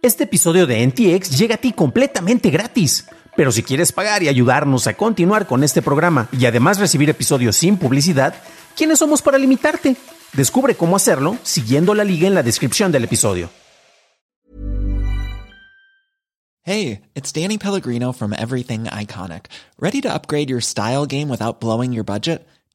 Este episodio de NTX llega a ti completamente gratis. Pero si quieres pagar y ayudarnos a continuar con este programa y además recibir episodios sin publicidad, ¿quiénes somos para limitarte? Descubre cómo hacerlo siguiendo la liga en la descripción del episodio. Hey, it's Danny Pellegrino from Everything Iconic. ¿Ready to upgrade your style game without blowing your budget?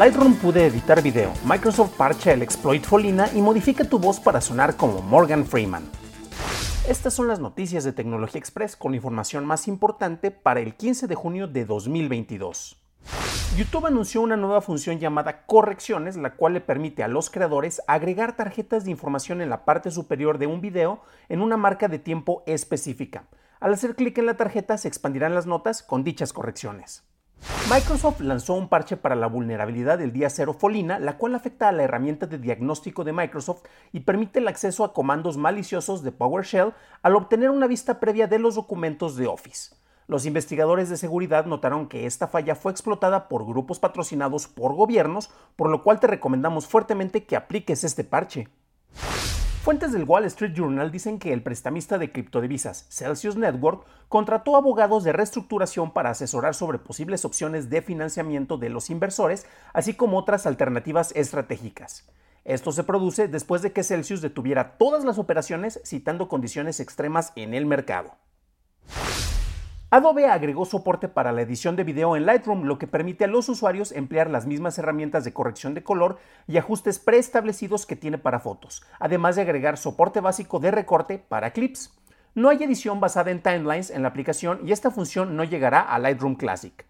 Lightroom puede editar video. Microsoft parcha el exploit Folina y modifica tu voz para sonar como Morgan Freeman. Estas son las noticias de Tecnología Express con información más importante para el 15 de junio de 2022. YouTube anunció una nueva función llamada Correcciones, la cual le permite a los creadores agregar tarjetas de información en la parte superior de un video en una marca de tiempo específica. Al hacer clic en la tarjeta se expandirán las notas con dichas correcciones. Microsoft lanzó un parche para la vulnerabilidad del día cero Folina, la cual afecta a la herramienta de diagnóstico de Microsoft y permite el acceso a comandos maliciosos de PowerShell al obtener una vista previa de los documentos de Office. Los investigadores de seguridad notaron que esta falla fue explotada por grupos patrocinados por gobiernos, por lo cual te recomendamos fuertemente que apliques este parche. Fuentes del Wall Street Journal dicen que el prestamista de criptodivisas Celsius Network contrató abogados de reestructuración para asesorar sobre posibles opciones de financiamiento de los inversores, así como otras alternativas estratégicas. Esto se produce después de que Celsius detuviera todas las operaciones citando condiciones extremas en el mercado. Adobe agregó soporte para la edición de video en Lightroom, lo que permite a los usuarios emplear las mismas herramientas de corrección de color y ajustes preestablecidos que tiene para fotos, además de agregar soporte básico de recorte para clips. No hay edición basada en timelines en la aplicación y esta función no llegará a Lightroom Classic.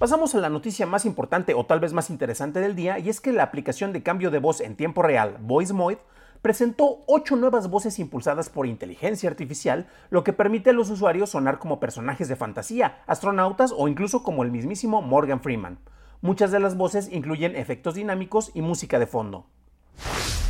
Pasamos a la noticia más importante o tal vez más interesante del día y es que la aplicación de cambio de voz en tiempo real VoiceMoid presentó ocho nuevas voces impulsadas por inteligencia artificial, lo que permite a los usuarios sonar como personajes de fantasía, astronautas o incluso como el mismísimo Morgan Freeman. Muchas de las voces incluyen efectos dinámicos y música de fondo.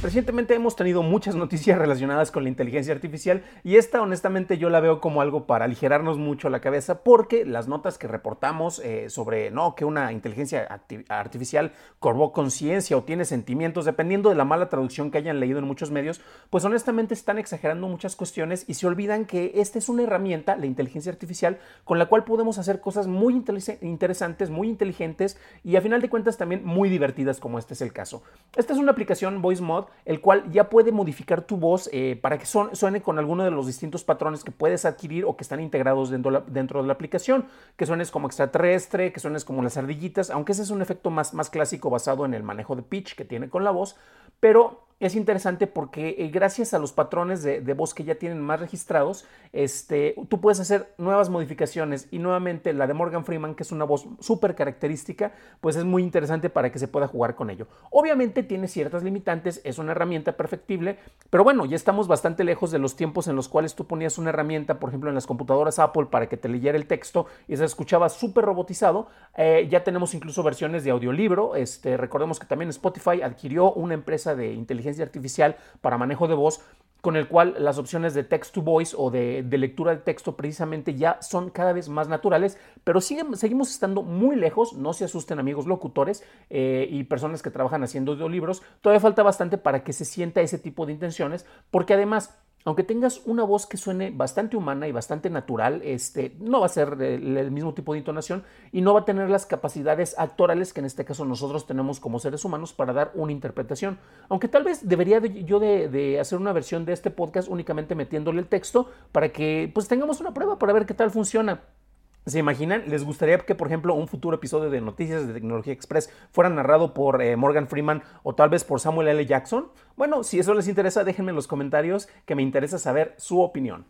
Recientemente hemos tenido muchas noticias relacionadas con la inteligencia artificial y esta honestamente yo la veo como algo para aligerarnos mucho la cabeza porque las notas que reportamos eh, sobre no que una inteligencia artificial cobró conciencia o tiene sentimientos dependiendo de la mala traducción que hayan leído en muchos medios pues honestamente están exagerando muchas cuestiones y se olvidan que esta es una herramienta la inteligencia artificial con la cual podemos hacer cosas muy interesantes muy inteligentes y a final de cuentas también muy divertidas como este es el caso. Esta es una aplicación Voice Mod el cual ya puede modificar tu voz eh, para que suene con alguno de los distintos patrones que puedes adquirir o que están integrados dentro, dentro, de la aplicación, que suenes como extraterrestre, que suenes como las ardillitas, aunque ese es un efecto más, más clásico basado en el manejo de pitch que tiene con la voz, pero es interesante porque eh, gracias a los patrones de, voz que ya tienen más registrados, este, tú puedes hacer nuevas modificaciones y nuevamente la de Morgan Freeman, que es una voz súper característica, pues es muy interesante para que se pueda jugar con ello. Obviamente tiene ciertas limitantes, es una herramienta perfectible, pero bueno, ya estamos bastante lejos de los tiempos en los cuales tú ponías una herramienta, por ejemplo, en las computadoras Apple para que te leyera el texto y se escuchaba súper robotizado. Eh, ya tenemos incluso versiones de audiolibro. Este, recordemos que también Spotify adquirió una empresa de inteligencia artificial para manejo de voz con el cual las opciones de text to voice o de, lectura de texto precisamente ya son cada vez más naturales, pero seguimos estando muy lejos, no se asusten amigos locutores eh, y personas que trabajan haciendo audiolibros, todavía falta bastante para que se sienta ese tipo de intenciones, porque además aunque tengas una voz que suene bastante humana y bastante natural, este, no va a ser el, mismo tipo de intonación y no va a tener las capacidades actorales que en este caso nosotros tenemos como seres humanos para dar una interpretación. Aunque tal vez debería yo de, hacer una versión de este podcast únicamente metiéndole el texto para que pues tengamos una prueba para ver qué tal funciona. ¿Se imaginan? ¿Les gustaría que, por ejemplo, un futuro episodio de Noticias de Tecnología Express fuera narrado por eh, Morgan Freeman o tal vez por Samuel L. Jackson? Bueno, si eso les interesa, déjenme en los comentarios que me interesa saber su opinión.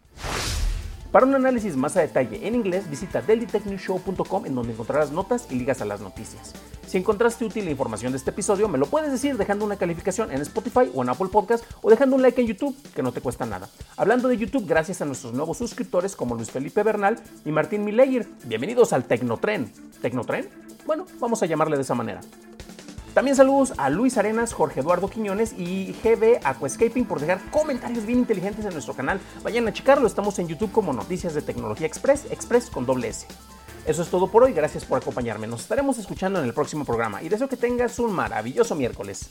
Para un análisis más a detalle en inglés, visita dailytechnewshow.com en donde encontrarás notas y ligas a las noticias. Si encontraste útil la información de este episodio, me lo puedes decir dejando una calificación en Spotify o en Apple Podcast o dejando un like en YouTube, que no te cuesta nada. Hablando de YouTube, gracias a nuestros nuevos suscriptores como Luis Felipe Bernal y Martín Milegir. Bienvenidos al Tecnotren. ¿Tecnotren? Bueno, vamos a llamarle de esa manera. También saludos a Luis Arenas, Jorge Eduardo Quiñones y GB Aquascaping por dejar comentarios bien inteligentes en nuestro canal. Vayan a checarlo, estamos en YouTube como Noticias de Tecnología Express, Express con doble S. Eso es todo por hoy, gracias por acompañarme. Nos estaremos escuchando en el próximo programa y deseo que tengas un maravilloso miércoles.